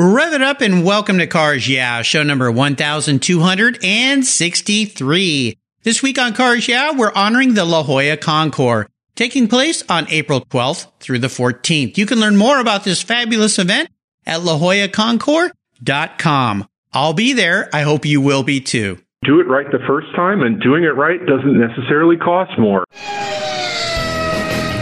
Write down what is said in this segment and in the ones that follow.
Rev it up and welcome to Cars Yeah, show number 1263. This week on Cars Yeah, we're honoring the La Jolla Concours, taking place on April 12th through the 14th. You can learn more about this fabulous event at lajollaconcours.com. I'll be there. I hope you will be too. Do it right the first time, and doing it right doesn't necessarily cost more.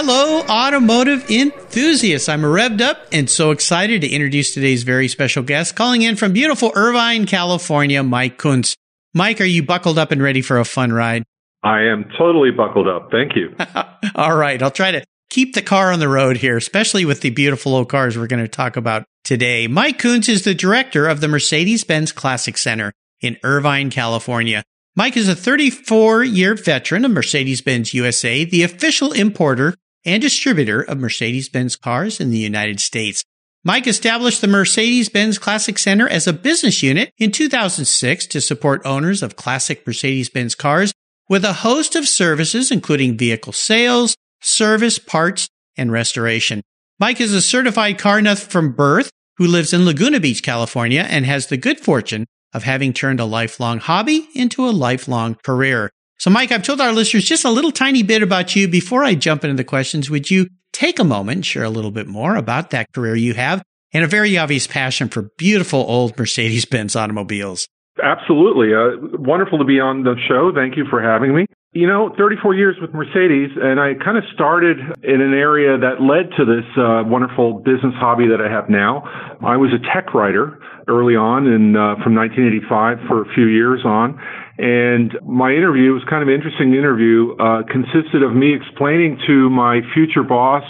Hello, automotive enthusiasts. I'm revved up and so excited to introduce today's very special guest, calling in from beautiful Irvine, California, Mike Kunz. Mike, are you buckled up and ready for a fun ride? I am totally buckled up. Thank you. All right. I'll try to keep the car on the road here, especially with the beautiful old cars we're going to talk about today. Mike Kunz is the director of the Mercedes Benz Classic Center in Irvine, California. Mike is a 34 year veteran of Mercedes Benz USA, the official importer and distributor of Mercedes Benz cars in the United States. Mike established the Mercedes Benz Classic Center as a business unit in 2006 to support owners of classic Mercedes Benz cars with a host of services, including vehicle sales, service, parts, and restoration. Mike is a certified car nut from birth who lives in Laguna Beach, California, and has the good fortune of having turned a lifelong hobby into a lifelong career. So, Mike, I've told our listeners just a little tiny bit about you. Before I jump into the questions, would you take a moment share a little bit more about that career you have and a very obvious passion for beautiful old Mercedes Benz automobiles? Absolutely. Uh, wonderful to be on the show. Thank you for having me. You know, 34 years with Mercedes, and I kind of started in an area that led to this uh, wonderful business hobby that I have now. I was a tech writer early on, and uh, from 1985 for a few years on. And my interview was kind of an interesting interview. Uh, consisted of me explaining to my future boss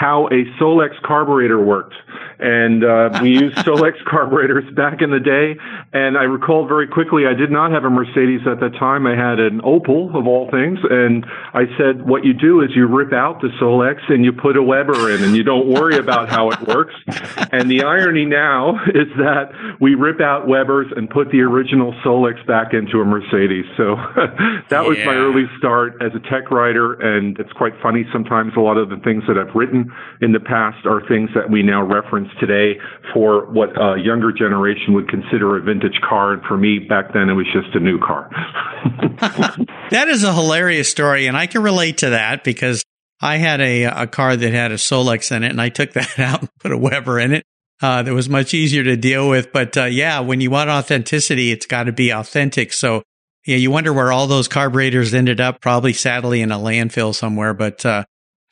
how a Solex carburetor worked and uh, we used Solex carburetors back in the day. And I recall very quickly, I did not have a Mercedes at that time. I had an Opel, of all things. And I said, what you do is you rip out the Solex and you put a Weber in, and you don't worry about how it works. And the irony now is that we rip out Webers and put the original Solex back into a Mercedes. So that yeah. was my early start as a tech writer. And it's quite funny sometimes a lot of the things that I've written in the past are things that we now reference today for what a younger generation would consider a vintage car. And for me, back then, it was just a new car. that is a hilarious story. And I can relate to that because I had a, a car that had a Solex in it and I took that out and put a Weber in it. Uh, that was much easier to deal with. But, uh, yeah, when you want authenticity, it's got to be authentic. So, yeah, you wonder where all those carburetors ended up, probably sadly in a landfill somewhere. But, uh,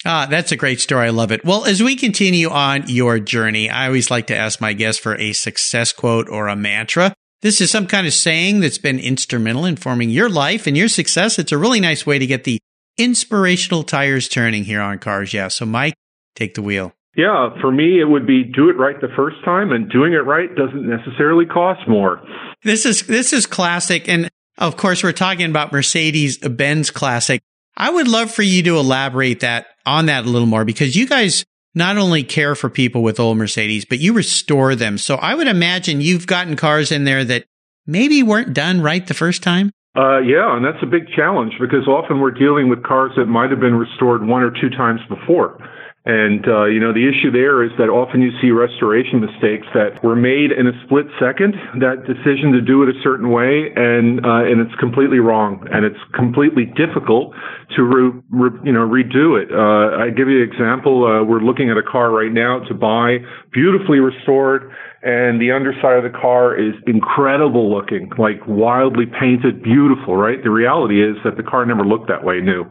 Ah, that's a great story. I love it. Well, as we continue on your journey, I always like to ask my guests for a success quote or a mantra. This is some kind of saying that's been instrumental in forming your life and your success. It's a really nice way to get the inspirational tires turning here on Cars. Yeah. So, Mike, take the wheel. Yeah, for me, it would be do it right the first time, and doing it right doesn't necessarily cost more. This is this is classic, and of course, we're talking about Mercedes Benz classic. I would love for you to elaborate that on that a little more because you guys not only care for people with old Mercedes, but you restore them. So I would imagine you've gotten cars in there that maybe weren't done right the first time. Uh, yeah, and that's a big challenge because often we're dealing with cars that might have been restored one or two times before. And, uh, you know, the issue there is that often you see restoration mistakes that were made in a split second, that decision to do it a certain way, and, uh, and it's completely wrong. And it's completely difficult to, re, re, you know, redo it. Uh, I give you an example. Uh, we're looking at a car right now to buy, beautifully restored, and the underside of the car is incredible looking, like wildly painted, beautiful, right? The reality is that the car never looked that way new.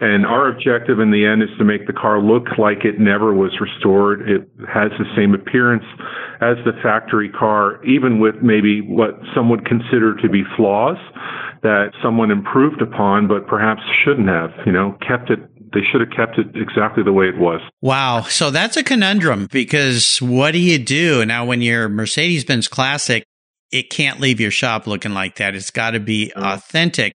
And our objective in the end is to make the car look like it never was restored. It has the same appearance as the factory car, even with maybe what some would consider to be flaws that someone improved upon, but perhaps shouldn't have, you know, kept it they should have kept it exactly the way it was. Wow. So that's a conundrum because what do you do now when your Mercedes Benz Classic, it can't leave your shop looking like that. It's got to be authentic.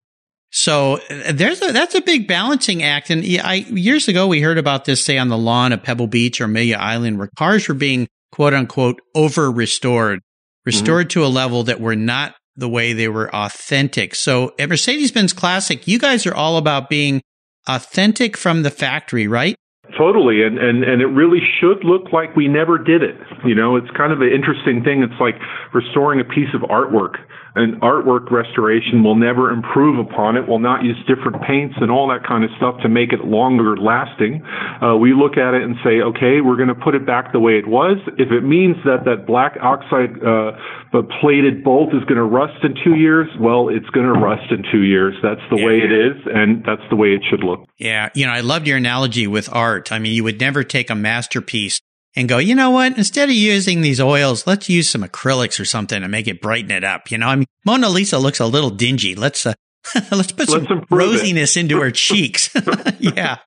So uh, there's a, that's a big balancing act. And I, years ago, we heard about this, say on the lawn of Pebble Beach or Amelia Island, where cars were being quote unquote over restored, restored mm-hmm. to a level that were not the way they were authentic. So at Mercedes Benz Classic, you guys are all about being authentic from the factory, right? Totally, and, and and it really should look like we never did it. You know, it's kind of an interesting thing. It's like restoring a piece of artwork an artwork restoration will never improve upon it, will not use different paints and all that kind of stuff to make it longer lasting. Uh, we look at it and say, okay, we're going to put it back the way it was. If it means that that black oxide uh, plated bolt is going to rust in two years, well, it's going to rust in two years. That's the yeah. way it is, and that's the way it should look. Yeah, you know, I loved your analogy with art. I mean, you would never take a masterpiece and go, you know what? Instead of using these oils, let's use some acrylics or something and make it brighten it up. You know, I mean, Mona Lisa looks a little dingy. Let's, uh, let's put let's some rosiness it. into her cheeks. yeah.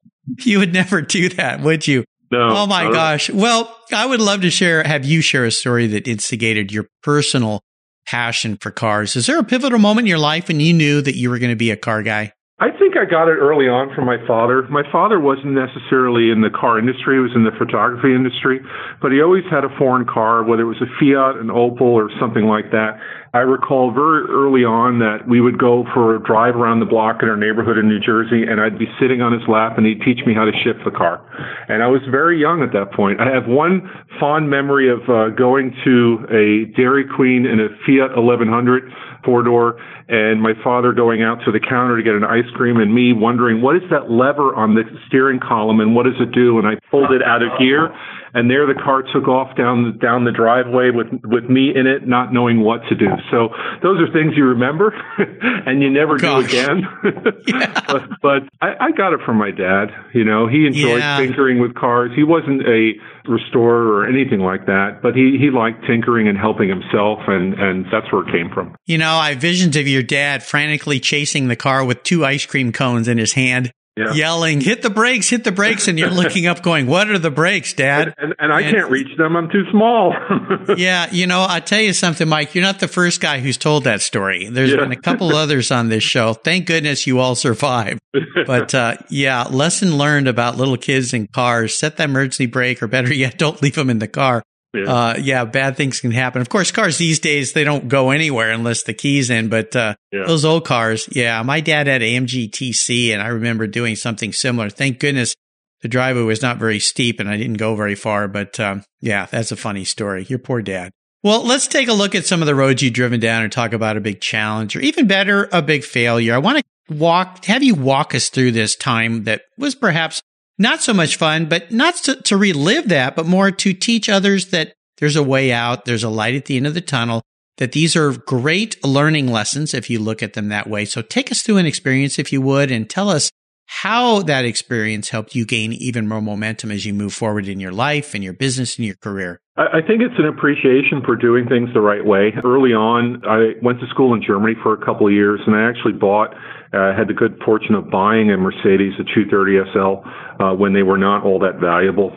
You would never do that, would you? No. Oh my gosh. Well, I would love to share, have you share a story that instigated your personal passion for cars. Is there a pivotal moment in your life when you knew that you were going to be a car guy? I think I got it early on from my father. My father wasn't necessarily in the car industry, he was in the photography industry, but he always had a foreign car, whether it was a Fiat, an Opel, or something like that. I recall very early on that we would go for a drive around the block in our neighborhood in New Jersey, and I'd be sitting on his lap, and he'd teach me how to shift the car. And I was very young at that point. I have one fond memory of uh, going to a Dairy Queen in a Fiat 1100 four door and my father going out to the counter to get an ice cream and me wondering what is that lever on the steering column and what does it do and I pulled it out of gear and there the car took off down down the driveway with with me in it not knowing what to do so those are things you remember and you never Gosh. do again yeah. but, but I, I got it from my dad you know he enjoyed yeah. tinkering with cars he wasn't a restorer or anything like that but he he liked tinkering and helping himself and and that's where it came from you know i visions of your dad frantically chasing the car with two ice cream cones in his hand yeah. yelling, hit the brakes, hit the brakes. And you're looking up going, what are the brakes, dad? And, and, and I and, can't reach them. I'm too small. yeah. You know, I'll tell you something, Mike. You're not the first guy who's told that story. There's yeah. been a couple others on this show. Thank goodness you all survived. But, uh, yeah, lesson learned about little kids in cars. Set that emergency brake or better yet, don't leave them in the car. Yeah. Uh, yeah, bad things can happen. Of course, cars these days, they don't go anywhere unless the key's in, but, uh, yeah. those old cars, yeah, my dad had an MG TC and I remember doing something similar. Thank goodness the driveway was not very steep and I didn't go very far, but, um, yeah, that's a funny story. Your poor dad. Well, let's take a look at some of the roads you've driven down and talk about a big challenge or even better, a big failure. I want to walk, have you walk us through this time that was perhaps not so much fun, but not to, to relive that, but more to teach others that there's a way out. There's a light at the end of the tunnel that these are great learning lessons if you look at them that way. So take us through an experience, if you would, and tell us how that experience helped you gain even more momentum as you move forward in your life and your business and your career. I think it's an appreciation for doing things the right way. Early on, I went to school in Germany for a couple of years, and I actually bought, uh, had the good fortune of buying a Mercedes, a 230 SL, uh, when they were not all that valuable.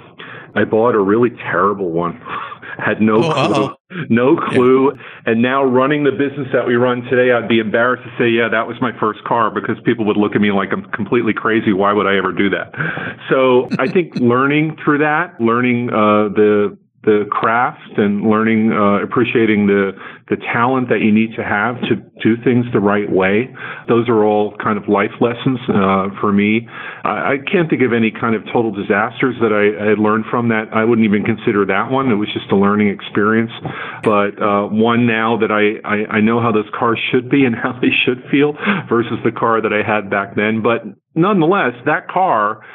I bought a really terrible one. had no oh, clue, uh-oh. no clue. Yeah. And now running the business that we run today, I'd be embarrassed to say, yeah, that was my first car because people would look at me like I'm completely crazy. Why would I ever do that? So I think learning through that, learning uh, the the craft and learning, uh, appreciating the the talent that you need to have to do things the right way. Those are all kind of life lessons uh, for me. I, I, can't think of any kind of total disasters that I, I, learned from that. I wouldn't even consider that one. It was just a learning experience. But uh, one now that I, I I know how those cars should be and how they should feel versus the car that I had back then. But nonetheless, that car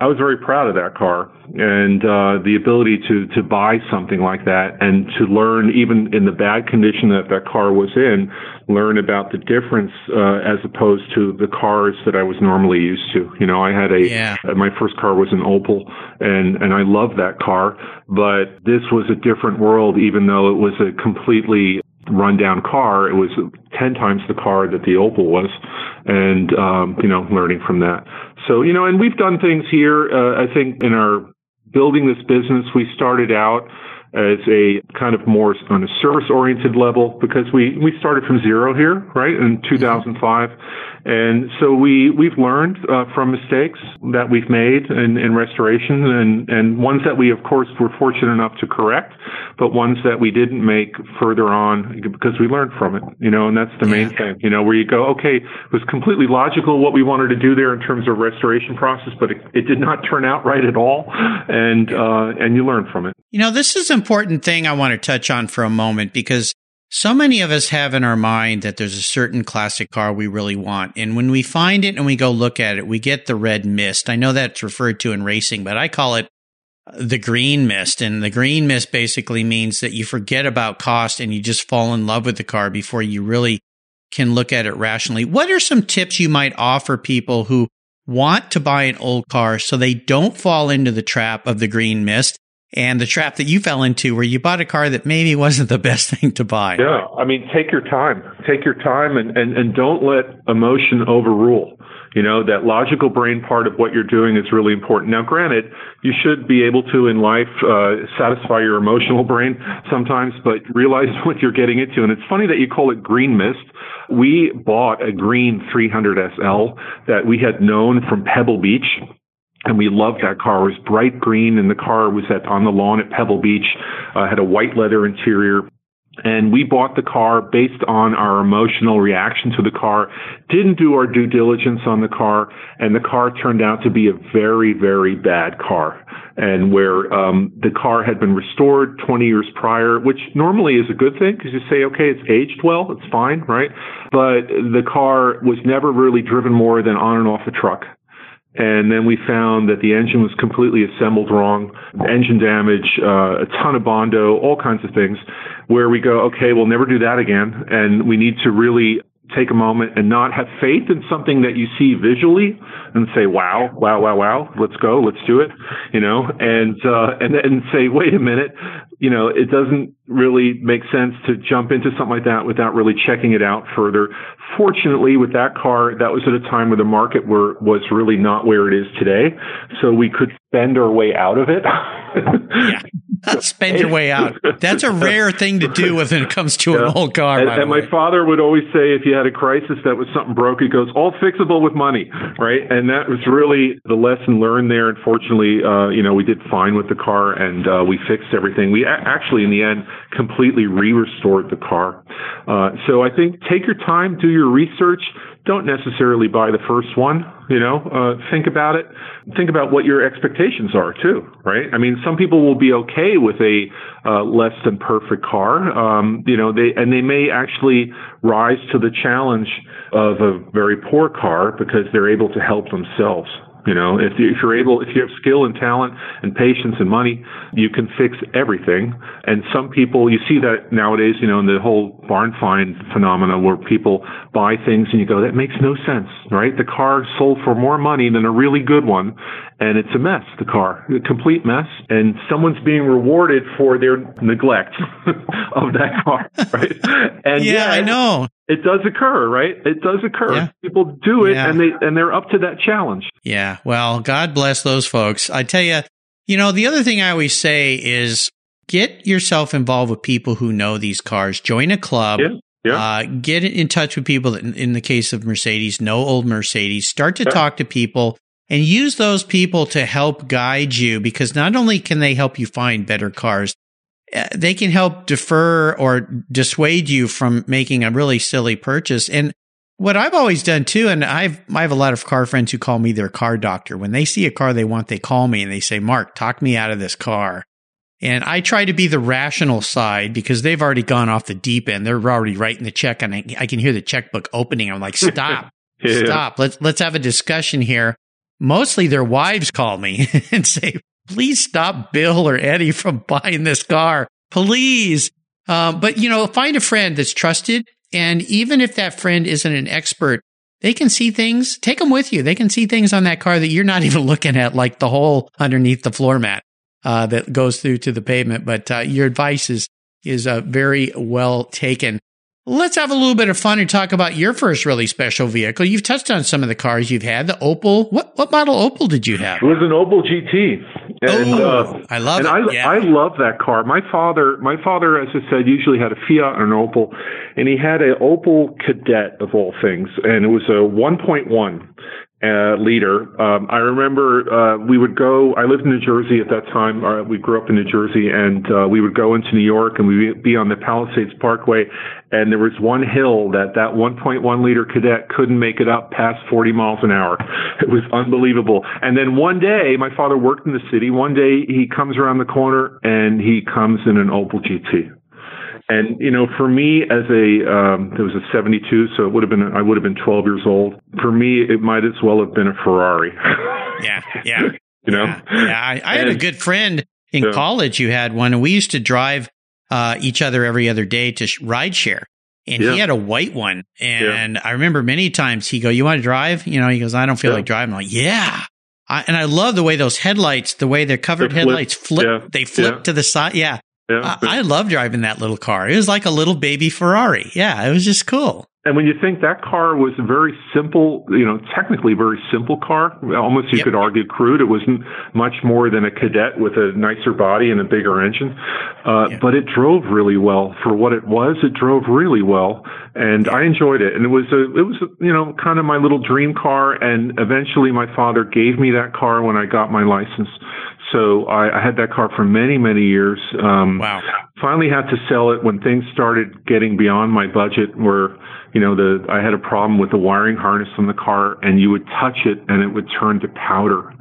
I was very proud of that car and uh, the ability to to buy something like that and to learn even in the bad condition that that car was in, learn about the difference uh, as opposed to the cars that I was normally used to. You know, I had a yeah. uh, my first car was an Opel and and I loved that car, but this was a different world even though it was a completely rundown car. It was 10 times the car that the Opel was and um, you know, learning from that. So, you know, and we've done things here. Uh, I think in our building this business, we started out as a kind of more on a service oriented level because we, we started from zero here, right, in 2005. And so we, we've learned uh, from mistakes that we've made in, in restoration and, and ones that we, of course, were fortunate enough to correct, but ones that we didn't make further on because we learned from it, you know, and that's the main thing, you know, where you go, okay, it was completely logical what we wanted to do there in terms of restoration process, but it, it did not turn out right at all. And, uh, and you learn from it. You know, this is an important thing I want to touch on for a moment because so many of us have in our mind that there's a certain classic car we really want. And when we find it and we go look at it, we get the red mist. I know that's referred to in racing, but I call it uh, the green mist. And the green mist basically means that you forget about cost and you just fall in love with the car before you really can look at it rationally. What are some tips you might offer people who want to buy an old car so they don't fall into the trap of the green mist and the trap that you fell into where you bought a car that maybe wasn't the best thing to buy. Yeah. I mean, take your time. Take your time and, and, and don't let emotion overrule. You know, that logical brain part of what you're doing is really important. Now, granted, you should be able to in life uh, satisfy your emotional brain sometimes, but realize what you're getting into. And it's funny that you call it green mist. We bought a green 300 SL that we had known from Pebble Beach and we loved that car. It was bright green, and the car was at on the lawn at Pebble Beach. Uh, had a white leather interior. And we bought the car based on our emotional reaction to the car, didn't do our due diligence on the car, and the car turned out to be a very, very bad car. And where um, the car had been restored 20 years prior, which normally is a good thing because you say, okay, it's aged well, it's fine, right? But the car was never really driven more than on and off the truck. And then we found that the engine was completely assembled wrong, engine damage, uh, a ton of Bondo, all kinds of things, where we go, okay, we'll never do that again. And we need to really take a moment and not have faith in something that you see visually and say, wow, wow, wow, wow, let's go, let's do it, you know, and, uh, and then say, wait a minute, you know, it doesn't really make sense to jump into something like that without really checking it out further. Fortunately, with that car, that was at a time where the market were, was really not where it is today. So we could spend our way out of it. yeah. Spend your way out. That's a rare thing to do when it comes to yeah. an old car. And, and my father would always say, if you had a crisis that was something broke, he goes, all fixable with money, right? And that was really the lesson learned there. And fortunately, uh, you know, we did fine with the car and uh, we fixed everything. We actually, in the end, completely re-restored the car. Uh, so I think take your time, do your research. Don't necessarily buy the first one. You know, uh, think about it. Think about what your expectations are too, right? I mean, some people will be okay with a uh, less than perfect car. Um, you know, they and they may actually rise to the challenge of a very poor car because they're able to help themselves. You know, if, you, if you're able, if you have skill and talent and patience and money, you can fix everything. And some people, you see that nowadays, you know, in the whole barn find phenomena where people buy things and you go, that makes no sense, right? The car sold for more money than a really good one. And it's a mess, the car, a complete mess. And someone's being rewarded for their neglect of that car, right? And yeah, yeah I know it does occur, right? It does occur. Yeah. People do it yeah. and they and they're up to that challenge. Yeah. Well, God bless those folks. I tell you, you know, the other thing I always say is get yourself involved with people who know these cars. Join a club. Yeah. Yeah. Uh, get in touch with people that, in, the case of Mercedes, know old Mercedes. Start to yeah. talk to people and use those people to help guide you because not only can they help you find better cars, Uh, they can help defer or dissuade you from making a really silly purchase. And what I've always done too, and I've I have a lot of car friends who call me their car doctor. When they see a car they want, they call me and they say, "Mark, talk me out of this car." And I try to be the rational side because they've already gone off the deep end. They're already writing the check, and I, I can hear the checkbook opening. I'm like, "Stop, yeah. stop. Let's let's have a discussion here." Mostly, their wives call me and say, please stop Bill or Eddie from buying this car. Please. Um, but you know, find a friend that's trusted. And even if that friend isn't an expert, they can see things, take them with you. They can see things on that car that you're not even looking at, like the hole underneath the floor mat, uh, that goes through to the pavement. But, uh, your advice is, is, uh, very well taken. Let's have a little bit of fun and talk about your first really special vehicle. You've touched on some of the cars you've had. The Opel. What what model Opel did you have? It was an Opel GT. And, oh, uh, I love and it. I, yeah. I love that car. My father, my father, as I said, usually had a Fiat and an Opel, and he had an Opel Kadett of all things, and it was a 1.1 uh, leader. Um, I remember uh, we would go. I lived in New Jersey at that time. Uh, we grew up in New Jersey, and uh, we would go into New York, and we'd be on the Palisades Parkway. And there was one hill that that 1.1 liter Kadett couldn't make it up past 40 miles an hour. It was unbelievable. And then one day, my father worked in the city. One day, he comes around the corner, and he comes in an Opel GT. And you know, for me, as a um, there was a '72, so it would have been I would have been 12 years old. For me, it might as well have been a Ferrari. yeah, yeah. you know, yeah. yeah. I, I and, had a good friend in yeah. college who had one, and we used to drive uh, each other every other day to sh- ride share. And yeah. he had a white one, and I remember many times he go, "You want to drive?" You know, he goes, "I don't feel like driving." I'm like, "Yeah." I, and I love the way those headlights, the way they're covered flip, headlights flip, they flip to the side. Yeah. Yeah. I, I love driving that little car. It was like a little baby Ferrari. Yeah, it was just cool. And when you think that car was a very simple, you know, technically very simple car, almost you yep. could argue crude. It wasn't much more than a Kadett with a nicer body and a bigger engine. Uh, yep. But it drove really well for what it was. It drove really well, and I enjoyed it. And it was a, it was a, you know, kind of my little dream car. And eventually, my father gave me that car when I got my license. So I, I had that car for many, many years. Um, wow. Finally had to sell it when things started getting beyond my budget where, you know, the, I had a problem with the wiring harness on the car and you would touch it and it would turn to powder.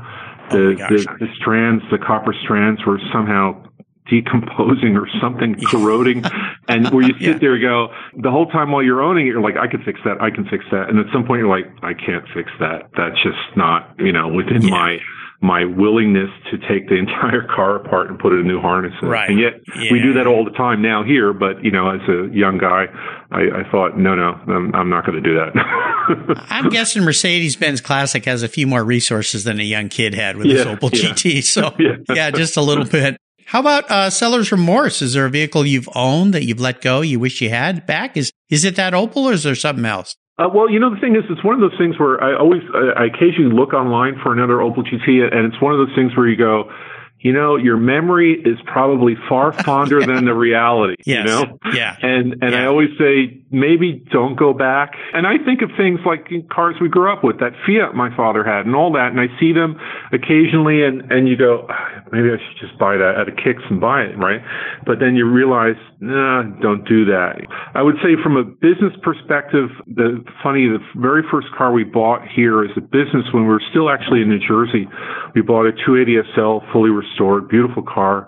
The, oh the, the strands, the copper strands were somehow decomposing or something corroding and where you sit yeah. there and go the whole time while you're owning it you're like i can fix that i can fix that and at some point you're like i can't fix that that's just not you know within yeah. my my willingness to take the entire car apart and put it a new harness in. Right. And yet yeah. we do that all the time now here, but you know, as a young guy, I, I thought, no, no, I'm, I'm not going to do that. I'm guessing Mercedes-Benz Classic has a few more resources than a young kid had with yeah, his Opel yeah. GT. So yeah. just a little bit. How about uh, seller's remorse? Is there a vehicle you've owned that you've let go, you wish you had back? Is is it that Opel or is there something else? Uh, well, you know, the thing is, it's one of those things where I always, I occasionally look online for another Opel GT, and it's one of those things where you go, you know, your memory is probably far fonder than the reality. Yes. You know? Yeah. And and yeah. I always say maybe don't go back. And I think of things like cars we grew up with, that Fiat my father had and all that, and I see them occasionally and, and you go, ah, maybe I should just buy that at a kicks and buy it, right? But then you realize, nah, don't do that. I would say from a business perspective, the funny, the very first car we bought here as a business when we were still actually in New Jersey, we bought a 280 SL fully restored, beautiful car.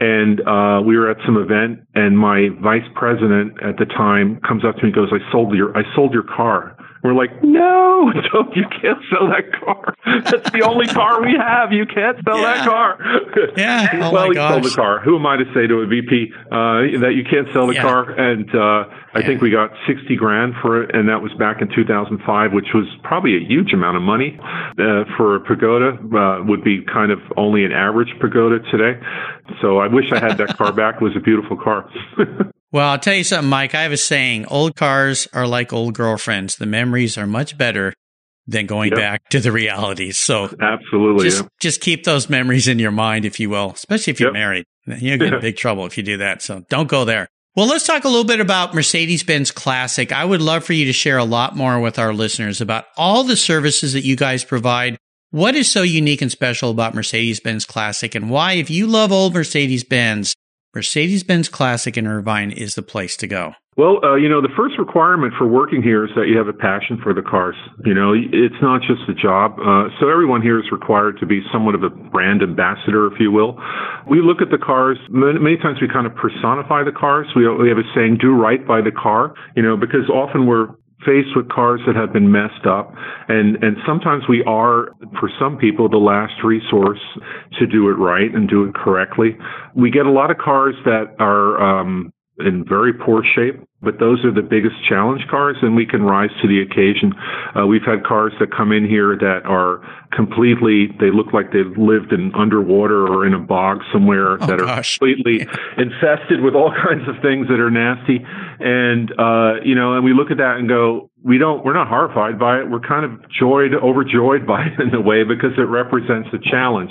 And uh, we were at some event, and my vice president at the time comes up to me and goes, "I sold your, I sold your car." We're like, no, don't, you can't sell that car. That's the only car we have. You can't sell yeah. that car. Yeah. Oh well, he gosh. sold the car. Who am I to say to a VP uh, that you can't sell the yeah. car? And uh, I yeah. think we got 60 grand for it. And that was back in 2005, which was probably a huge amount of money uh, for a Pagoda, uh, would be kind of only an average Pagoda today. So I wish I had that car back. It was a beautiful car. Well, I'll tell you something, Mike. I have a saying old cars are like old girlfriends. The memories are much better than going yep. back to the realities. So, absolutely. Just, just keep those memories in your mind, if you will, especially if you're yep. married. You'll get in big trouble if you do that. So, don't go there. Well, let's talk a little bit about Mercedes Benz Classic. I would love for you to share a lot more with our listeners about all the services that you guys provide. What is so unique and special about Mercedes Benz Classic and why, if you love old Mercedes Benz, Mercedes Benz Classic in Irvine is the place to go. Well, uh, you know, the first requirement for working here is that you have a passion for the cars. You know, it's not just a job. Uh, so everyone here is required to be somewhat of a brand ambassador, if you will. We look at the cars, many times we kind of personify the cars. We, we have a saying, do right by the car, you know, because often we're faced with cars that have been messed up. And and sometimes we are for some people the last resource to do it right and do it correctly. We get a lot of cars that are um in very poor shape but those are the biggest challenge cars and we can rise to the occasion. Uh, we've had cars that come in here that are completely, they look like they've lived in underwater or in a bog somewhere oh, that gosh. are completely infested with all kinds of things that are nasty. And, uh, you know, and we look at that and go, we don't, we're not horrified by it. We're kind of joyed, overjoyed by it in a way because it represents a challenge.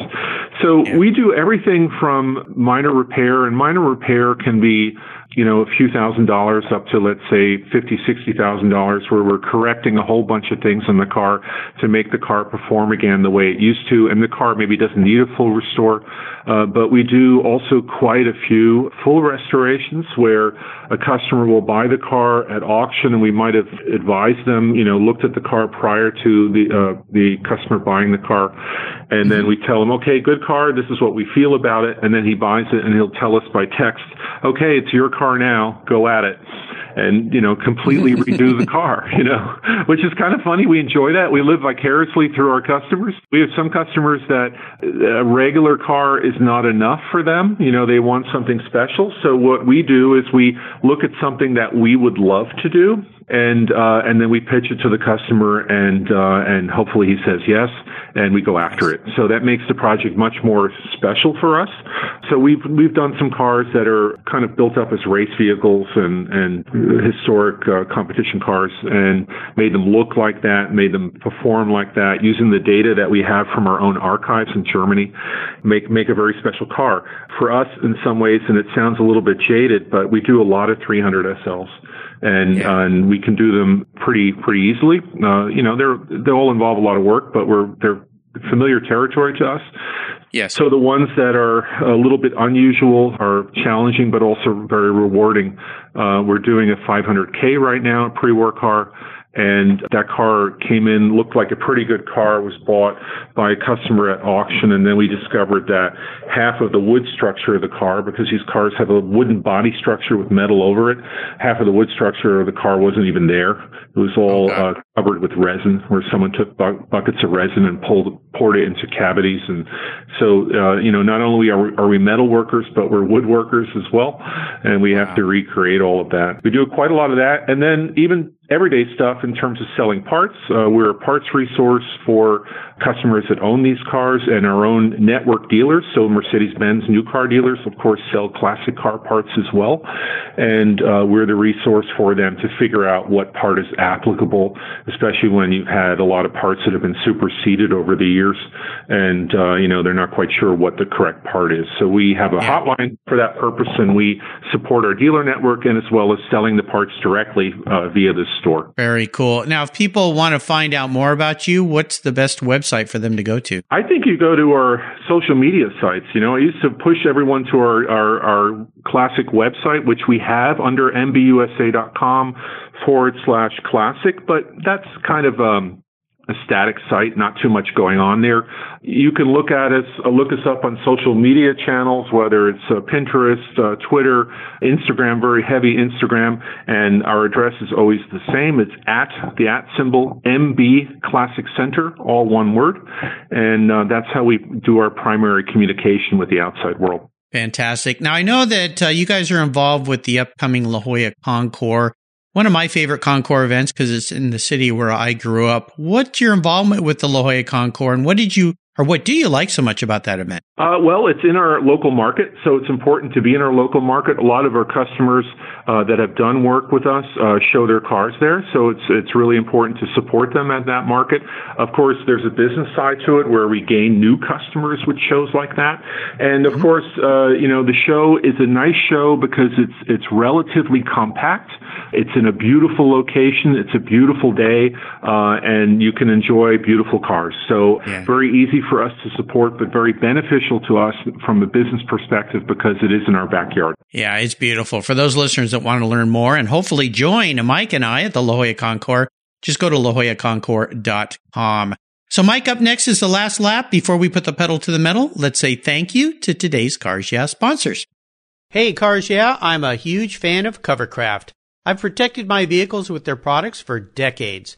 So yeah. we do everything from minor repair and minor repair can be, you know, a few thousand dollars up to let's say fifty, sixty thousand dollars, where we're correcting a whole bunch of things in the car to make the car perform again the way it used to, and the car maybe doesn't need a full restore. Uh, but we do also quite a few full restorations where a customer will buy the car at auction, and we might have advised them, you know, looked at the car prior to the uh, the customer buying the car, and then we tell him, okay, good car, this is what we feel about it, and then he buys it, and he'll tell us by text, okay, it's your car now, go at it and you know completely redo the car you know which is kind of funny. We enjoy that. We live vicariously through our customers. We have some customers that a regular car is not enough for them. You know they want something special. So what we do is we look at something that we would love to do and uh, and then we pitch it to the customer, and uh, and hopefully he says yes, and we go after it. So that makes the project much more special for us. So we've we've done some cars that are kind of built up as race vehicles and and historic uh, competition cars, and made them look like that, made them perform like that, using the data that we have from our own archives in Germany, make make a very special car for us in some ways. And it sounds a little bit jaded, but we do a lot of 300 SLs and yeah. and we can do them pretty pretty easily. Uh, you know, they're they all involve a lot of work, but we're they're familiar territory to us. Yes. So the ones that are a little bit unusual are challenging, but also very rewarding. Uh, we're doing a 500k right now, a pre-war car and that car came in, looked like a pretty good car, was bought by a customer at auction, and then we discovered that half of the wood structure of the car, because these cars have a wooden body structure with metal over it, half of the wood structure of the car wasn't even there. It was all uh, covered with resin, where someone took bu- buckets of resin and pulled poured it into cavities, and so uh, you know not only are we, are we metal workers, but we're woodworkers as well, and we wow. have to recreate all of that. We do quite a lot of that, and then even everyday stuff in terms of selling parts. Uh, we're a parts resource for customers that own these cars and our own network dealers. So Mercedes-Benz new car dealers, of course, sell classic car parts as well. And uh, we're the resource for them to figure out what part is applicable, especially when you've had a lot of parts that have been superseded over the years and, uh, you know, they're not quite sure what the correct part is. So we have a hotline for that purpose and we support our dealer network and as well as selling the parts directly uh, via the store. Very cool. Now, if people want to find out more about you, what's the best website for them to go to? I think you go to our social media sites. You know, I used to push everyone to our, our, our classic website, which we have under mbusa.com forward slash classic, but that's kind of, um, a static site, not too much going on there. You can look at us, uh, look us up on social media channels, whether it's uh, Pinterest, uh, Twitter, Instagram, very heavy Instagram, and our address is always the same. It's at the at symbol MB Classic Center, all one word, and uh, that's how we do our primary communication with the outside world. Fantastic. Now I know that uh, you guys are involved with the upcoming La Jolla Concours one of my favorite Concours events because it's in the city where I grew up. What's your involvement with the La Jolla Concours and what did you or what do you like so much about that event? Uh, well, it's in our local market, so it's important to be in our local market. A lot of our customers uh, that have done work with us uh, show their cars there, so it's it's really important to support them at that market. Of course, there's a business side to it where we gain new customers with shows like that, and of mm-hmm. course, uh, you know the show is a nice show because it's it's relatively compact. It's in a beautiful location. It's a beautiful day, uh, and you can enjoy beautiful cars. So yeah. very easy for us to support, but very beneficial to us from a business perspective because it is in our backyard. Yeah, it's beautiful. For those listeners that want to learn more and hopefully join Mike and I at the La Jolla Concours, just go to lajollaconcours.com. So Mike, up next is the last lap. Before we put the pedal to the metal, let's say thank you to today's Cars Yeah sponsors. Hey Cars Yeah, I'm a huge fan of Covercraft. I've protected my vehicles with their products for decades.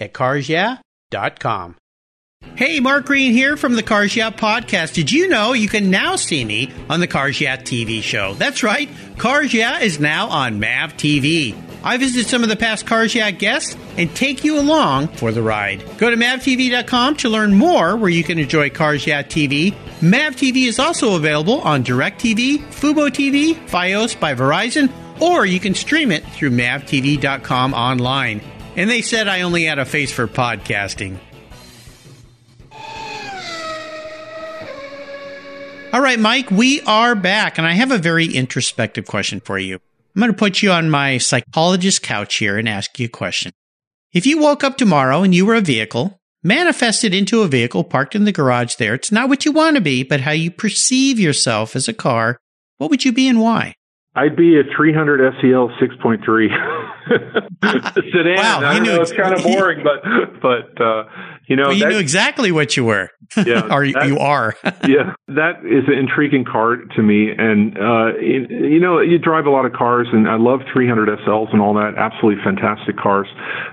at carsyeah.com. Hey, Mark Green here from the Cars Yeah podcast. Did you know you can now see me on the Cars Yeah TV show? That's right. Cars Yeah is now on MAV TV. I visit some of the past Cars Yeah guests and take you along for the ride. Go to mavtv.com to learn more where you can enjoy Cars Yeah TV. MAV TV is also available on DirecTV, Fubo TV, Fios by Verizon, or you can stream it through mavtv.com online. And they said I only had a face for podcasting. All right, Mike, we are back, and I have a very introspective question for you. I'm going to put you on my psychologist couch here and ask you a question. If you woke up tomorrow and you were a vehicle, manifested into a vehicle parked in the garage there, it's not what you want to be, but how you perceive yourself as a car, what would you be and why? I'd be a 300 SEL 6.3 sedan. Wow, I you knew know ex- it's kind of boring, but but uh, you know Well, you that- knew exactly what you were, Yeah, or you, that- you are. yeah, that is an intriguing car to me. And, uh, you, you know, you drive a lot of cars and I love 300 SLs and all that. Absolutely fantastic cars.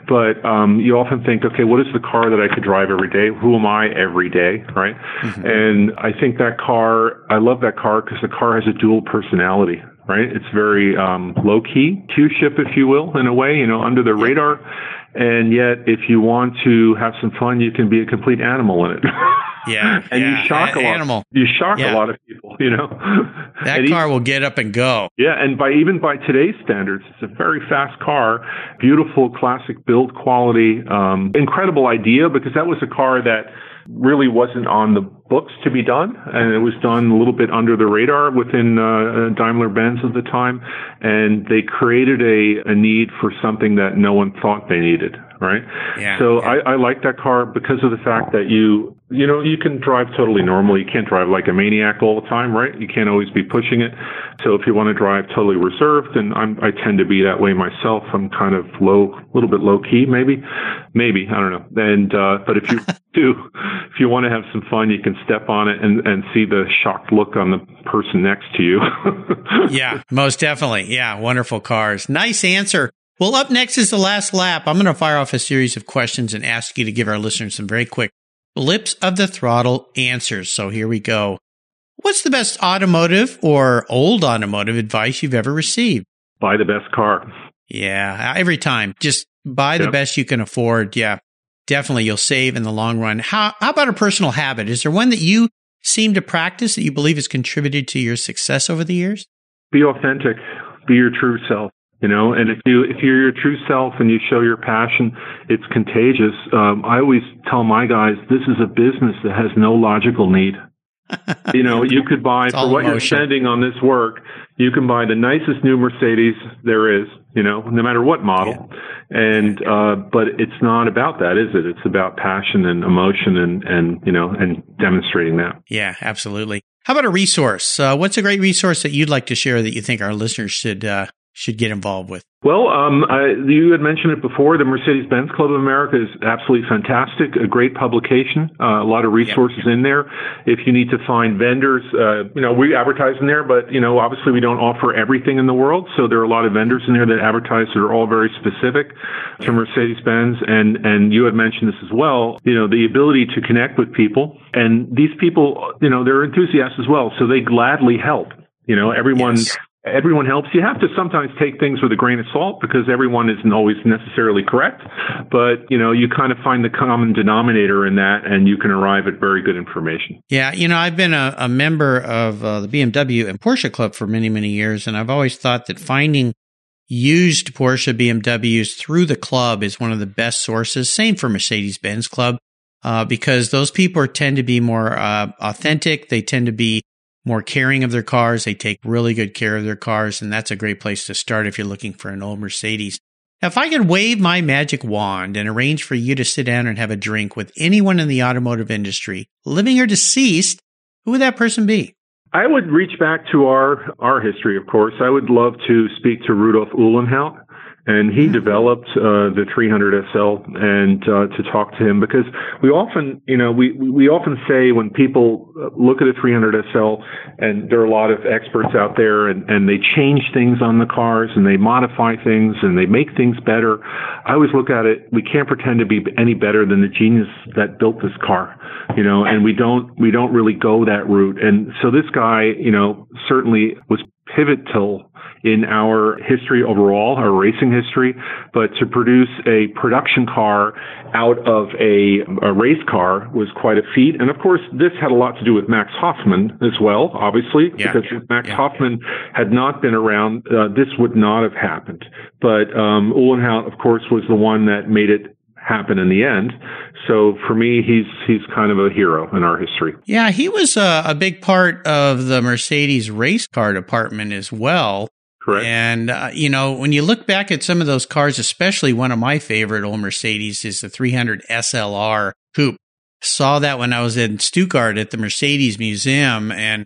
But, um, you often think, okay, what is the car that I could drive every day? Who am I every day? Right. And I think that car, I love that car because the car has a dual personality. Right. It's very, um, low key, Q ship, if you will, in a way, you know, under the radar. And yet, if you want to have some fun, you can be a complete animal in it. Yeah, and yeah, you shock a- a lot. animal. You shock Yeah. a lot of people, you know. That And car will get up and go. yeah, and by even by today's standards, it's a very fast car, beautiful classic build quality, um, incredible idea because that was a car that really wasn't on the books to be done, and it was done a little bit under the radar within uh, Daimler Benz at the time, and they created a, a need for something that no one thought they needed. Right. Yeah, so yeah. I, I like that car because of the fact that you, you know, you can drive totally normal. You can't drive like a maniac all the time, right? You can't always be pushing it. So if you want to drive totally reserved, and I'm, I tend to be that way myself. I'm kind of low, a little bit low key, maybe, maybe I don't know. And uh, but if you do, if you want to have some fun, you can step on it and and see the shocked look on the person next to you. yeah, most definitely. Yeah, wonderful cars. Nice answer. Well, up next is the last lap. I'm going to fire off a series of questions and ask you to give our listeners some very quick blips of the throttle answers. So here we go. What's the best automotive or old automotive advice you've ever received? Buy the best car. Yeah, every time. Just buy the best you can afford. Yeah, definitely you'll save in the long run. How, how about a personal habit? Is there one that you seem to practice that you believe has contributed to your success over the years? be authentic be your true self you know? And if you if you're your true self and you show your passion it's contagious. Um, i always tell my guys this is a business that has no logical need. You know you could buy for what you're spending on this work you can buy the nicest new mercedes there is you know no matter what model. And uh but it's not about that is it? It's about passion and emotion and and you know and demonstrating that. Yeah, absolutely. How about a resource? Uh, what's a great resource that you'd like to share that you think our listeners should uh, should get involved with? Well, um, I, you had mentioned it before. The Mercedes Benz Club of America is absolutely fantastic. A great publication. Uh, a lot of resources yep. in there. If you need to find vendors, uh, you know, we advertise in there, but you know, obviously we don't offer everything in the world. So there are a lot of vendors in there that advertise that are all very specific to Mercedes Benz. And and you had mentioned this as well. You know, the ability to connect with people, and these people, you know, they're enthusiasts as well, so they gladly help. You know, everyone yes everyone helps. You have to sometimes take things with a grain of salt because everyone isn't always necessarily correct. But, you know, you kind of find the common denominator in that and you can arrive at very good information. Yeah. You know, I've been a, a member of uh, the BMW and Porsche Club for many, many years. And I've always thought that finding used Porsche BMWs through the club is one of the best sources. Same for Mercedes Benz Club. Uh, because those people tend to be more uh, authentic. They tend to be more caring of their cars. They take really good care of their cars, and that's a great place to start if you're looking for an old Mercedes. Now, if I could wave my magic wand and arrange for you to sit down and have a drink with anyone in the automotive industry, living or deceased, who would that person be? I would reach back to our our history, of course. I would love to speak to Rudolf Uhlenhaut and he developed uh, the 300 SL and uh, to talk to him because we often, you know, we we often say when people look at a 300 SL and there are a lot of experts out there and, and they change things on the cars and they modify things and they make things better. I always look at it. We can't pretend to be any better than the genius that built this car, you know, and we don't we don't really go that route. And so this guy, you know, certainly was pivotal in our history overall, our racing history, but to produce a production car out of a, a, race car was quite a feat. And of course, this had a lot to do with Max Hoffman as well, obviously, yeah, because yeah, if Max yeah. Hoffman had not been around, uh, this would not have happened. But um, Uhlenhaut, of course, was the one that made it happen in the end. So for me, he's he's kind of a hero in our history. Yeah, he was a, a big part of the Mercedes race car department as well. Correct. And, uh, you know, when you look back at some of those cars, especially one of my favorite old Mercedes is the 300 SLR coupe. Saw that when I was in Stuttgart at the Mercedes Museum. And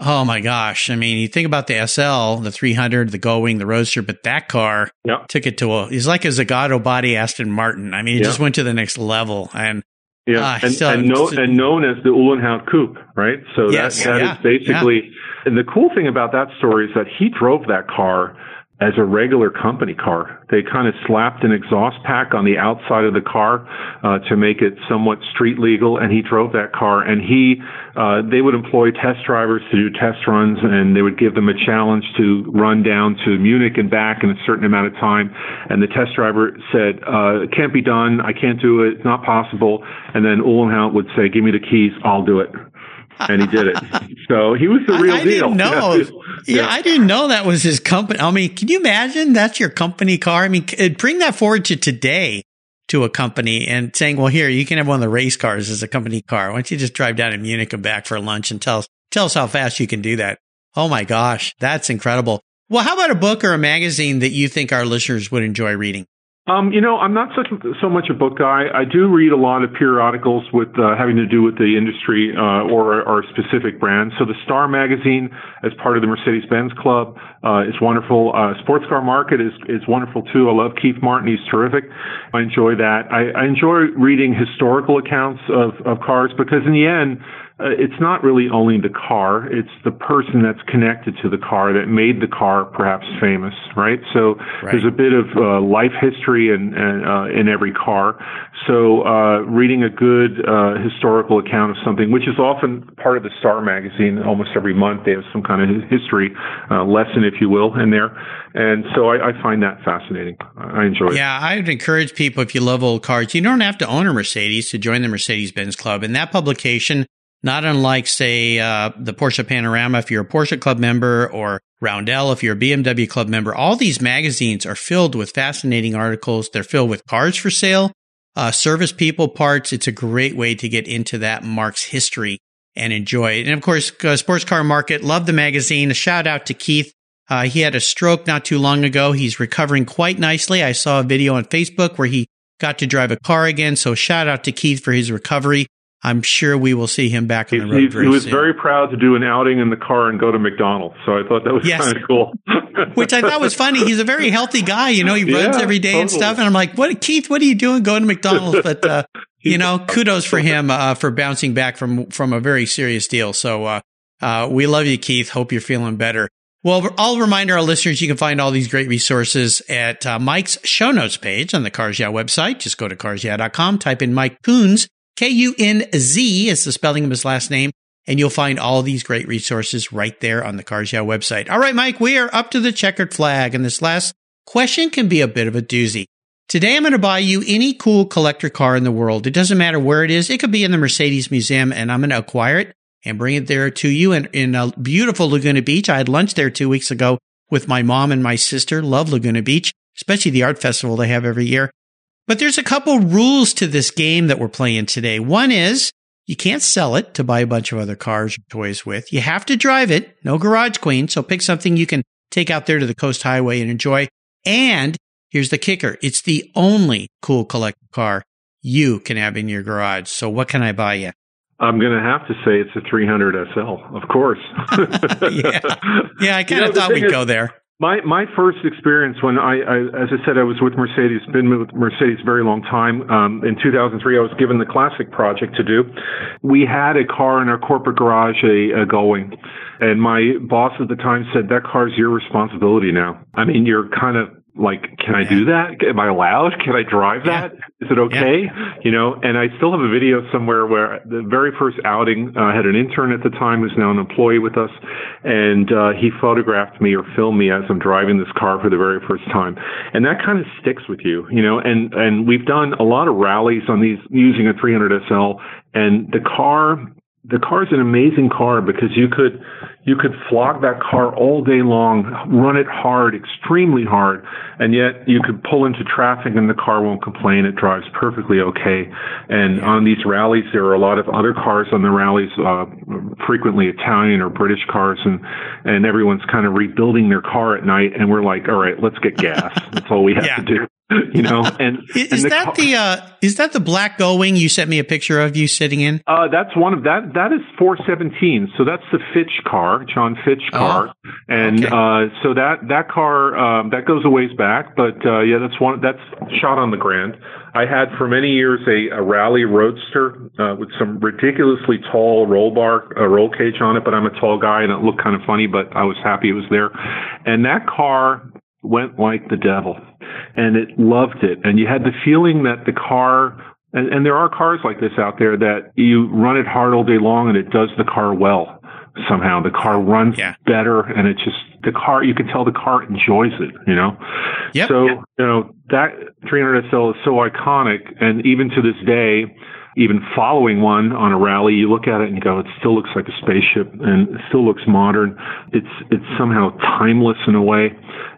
oh my gosh, I mean, you think about the SL, the 300, the Gullwing, the Roadster, but that car yep. took it to a, he's like a Zagato body Aston Martin. I mean, it yep. just went to the next level. And yeah, uh, and, still, and, know, and, known as the Uhlenhaut Coupe, right? So yes, that, that yeah, is basically, yeah. and the cool thing about that story is that he drove that car as a regular company car. They kind of slapped an exhaust pack on the outside of the car uh, to make it somewhat street legal, and he drove that car. And he, uh, they would employ test drivers to do test runs, and they would give them a challenge to run down to Munich and back in a certain amount of time. And the test driver said, uh, "It can't be done. I can't do it. It's not possible." And then Uhlenhaut would say, "Give me the keys. I'll do it." And he did it. So he was the real I, I deal. Didn't know. Yeah. yeah. I didn't know that was his company. I mean, can you imagine that's your company car? I mean, bring that forward to today to a company and saying, well, here, you can have one of the race cars as a company car. Why don't you just drive down to Munich and back for lunch and tell us, tell us how fast you can do that? Oh my gosh, that's incredible. Well, how about a book or a magazine that you think our listeners would enjoy reading? Um, you know, I'm not such so much a book guy. I do read a lot of periodicals with uh, having to do with the industry uh, or or specific brands. So the Star magazine, as part of the Mercedes-Benz Club, uh, is wonderful. Uh, Sports Car Market is is wonderful too. I love Keith Martin; he's terrific. I enjoy that. I, I enjoy reading historical accounts of of cars because in the end uh, it's not really only the car, it's the person that's connected to the car that made the car perhaps famous, right? So right. there's a bit of uh, life history in, in, uh, in every car. So uh, reading a good uh, historical account of something, which is often part of the Star magazine, almost every month they have some kind of history uh, lesson, if you will, in there. And so I, I find that fascinating. I enjoy it. Yeah, I would encourage people if you love old cars, you don't have to own a Mercedes to join the Mercedes Benz Club. And that publication not unlike, say, uh, the Porsche Panorama, if you're a Porsche Club member, or Roundel, if you're a BMW Club member. All these magazines are filled with fascinating articles. They're filled with cars for sale, uh, service people parts. It's a great way to get into that marque's history and enjoy it. And of course, uh, Sports Car Market, love the magazine. A shout out to Keith. Uh, he had a stroke not too long ago. He's recovering quite nicely. I saw a video on Facebook where he got to drive a car again. So shout out to Keith for his recovery. I'm sure we will see him back on the road. He, he was soon. very proud to do an outing in the car and go to McDonald's. So I thought that was yes. kind of cool. which I thought was funny. He's a very healthy guy. You know, he runs Yeah, every day and stuff. And I'm like, what, Keith, what are you doing going to McDonald's? But, uh, you know, kudos for him, uh, for bouncing back from, from a very serious deal. So, uh, uh, we love you, Keith. Hope you're feeling better. Well, I'll remind our listeners you can find all these great resources at uh, Mike's show notes page on the Cars Yeah website. Just go to carsyeah.com, type in Mike Kunz, K U N Z is the spelling of his last name, and you'll find all these great resources right there on the Cars Yeah website. All right, Mike, we are up to the checkered flag, and this last question can be a bit of a doozy. Today, I'm going to buy you any cool collector car in the world. It doesn't matter where it is. It could be in the Mercedes Museum, and I'm going to acquire it and bring it there to you in, in a beautiful Laguna Beach. I had lunch there two weeks ago with my mom and my sister. Love Laguna Beach, especially the art festival they have every year. But there's a couple rules to this game that we're playing today. One is you can't sell it to buy a bunch of other cars or toys with. You have to drive it. No garage queen. So pick something you can take out there to the coast highway and enjoy. And here's the kicker. It's the only cool collector car you can have in your garage. So what can I buy you? I'm going to have to say it's a 300 SL, of course. Yeah. Yeah, I kind You know, of thought we'd is- go there. My my first experience when I, I as I said I was with Mercedes been with Mercedes a very long time. Um, in 2003 I was given the classic project to do. We had a car in our corporate garage, a, a Gullwing, and my boss at the time said that car is your responsibility now. I mean you're kind of like, can I do that? Am I allowed? Can I drive Yeah. that? Is it okay? You know, and I still have a video somewhere where the very first outing, uh, I had an intern at the time who's now an employee with us, and uh, he photographed me or filmed me as I'm driving this car for the very first time, and that kind of sticks with you, you know. And and we've done a lot of rallies on these using a 300 SL, and the car. The car's an amazing car because you could you could flog that car all day long, run it hard, extremely hard, and yet you could pull into traffic and the car won't complain. It drives perfectly okay. And on these rallies, there are a lot of other cars on the rallies, uh, frequently Italian or British cars, and and everyone's kind of rebuilding their car at night, and we're like, all right, let's get gas. That's all we have Yeah. to do. You know, and Is, and the that car- the uh, is that the black Gullwing you sent me a picture of you sitting in? Uh, that's one of that. That is 417. So that's the Fitch car, John Fitch car, and okay. uh, so that that car um, that goes a ways back. But uh, yeah, that's one. That's shot on the Grand. I had for many years a, a rally roadster uh, with some ridiculously tall roll bar, uh, roll cage on it. But I'm a tall guy, and it looked kind of funny. But I was happy it was there. And that car went like the devil, and it loved it. And you had the feeling that the car and, and there are cars like this out there that you run it hard all day long and it does the car well somehow. The car runs Yeah. better and it just, the car, you can tell the car enjoys it, you know? Yep. So, you know, that 300 SL is so iconic. And even to this day, even following one on a rally, you look at it and you go, it still looks like a spaceship and it still looks modern. It's, it's somehow timeless in a way.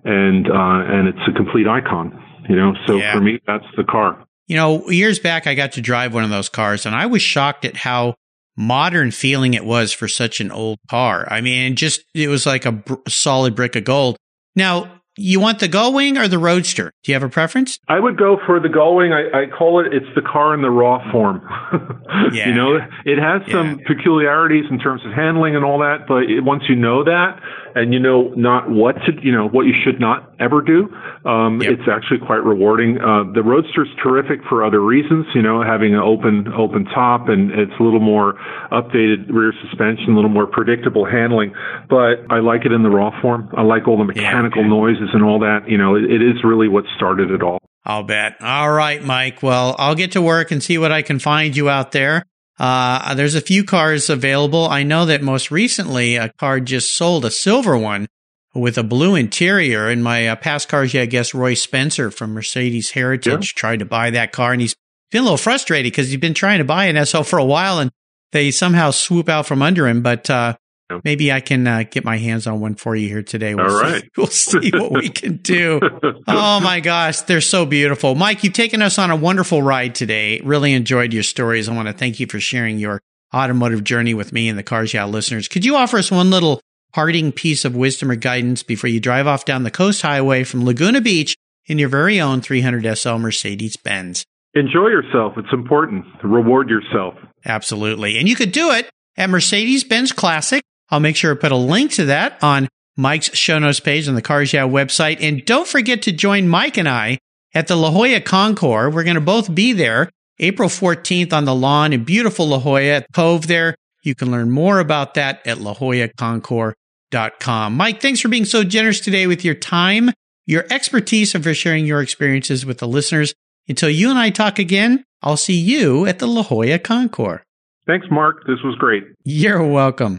And, uh, and it's a complete icon, you know? So Yeah. for me, that's the car. You know, years back, I got to drive one of those cars, and I was shocked at how modern feeling it was for such an old car. I mean, just it was like a br- solid brick of gold. Now, you want the Gullwing or the Roadster? Do you have a preference? I would go for the Gullwing. I, I call it it's the car in the raw form. Yeah. You know, it has some peculiarities in terms of handling and all that, but it, once you know that and you know not what to, you know, what you should not ever do, um, Yep. it's actually quite rewarding. Uh, the Roadster's terrific for other reasons, you know, having an open, open top and it's a little more updated rear suspension, a little more predictable handling, but I like it in the raw form. I like all the mechanical noises and all that. You know, it, it is really what started it all. I'll bet. All right, Mike. Well, I'll get to work and see what I can find you out there. Uh, there's a few cars available. I know that most recently a car just sold a silver one with a blue interior. In my uh, past cars, yeah, I guess Roy Spencer from Mercedes Heritage tried to buy that car and he's been a little frustrated because he's been trying to buy an SL for a while and they somehow swoop out from under him. But, uh, Yeah. Maybe I can uh, get my hands on one for you here today. We'll All see, right. we'll see what we can do. Oh my gosh, they're so beautiful. Mike, you've taken us on a wonderful ride today. Really enjoyed your stories. I want to thank you for sharing your automotive journey with me and the Cars Yeah listeners. Could you offer us one little parting piece of wisdom or guidance before you drive off down the coast highway from Laguna Beach in your very own 300 SL Mercedes Benz? Enjoy yourself. It's important. Reward yourself. Absolutely. And you could do it at Mercedes Benz Classic. I'll make sure to put a link to that on Mike's show notes page on the Cars Yeah website. And don't forget to join Mike and I at the La Jolla Concours. We're going to both be there April 14th on the lawn in beautiful La Jolla at Cove there. You can learn more about that at lajollaconcours.com. Mike, thanks for being so generous today with your time, your expertise, and for sharing your experiences with the listeners. Until you and I talk again, I'll see you at the La Jolla Concours. Thanks, Mark. This was great. You're welcome.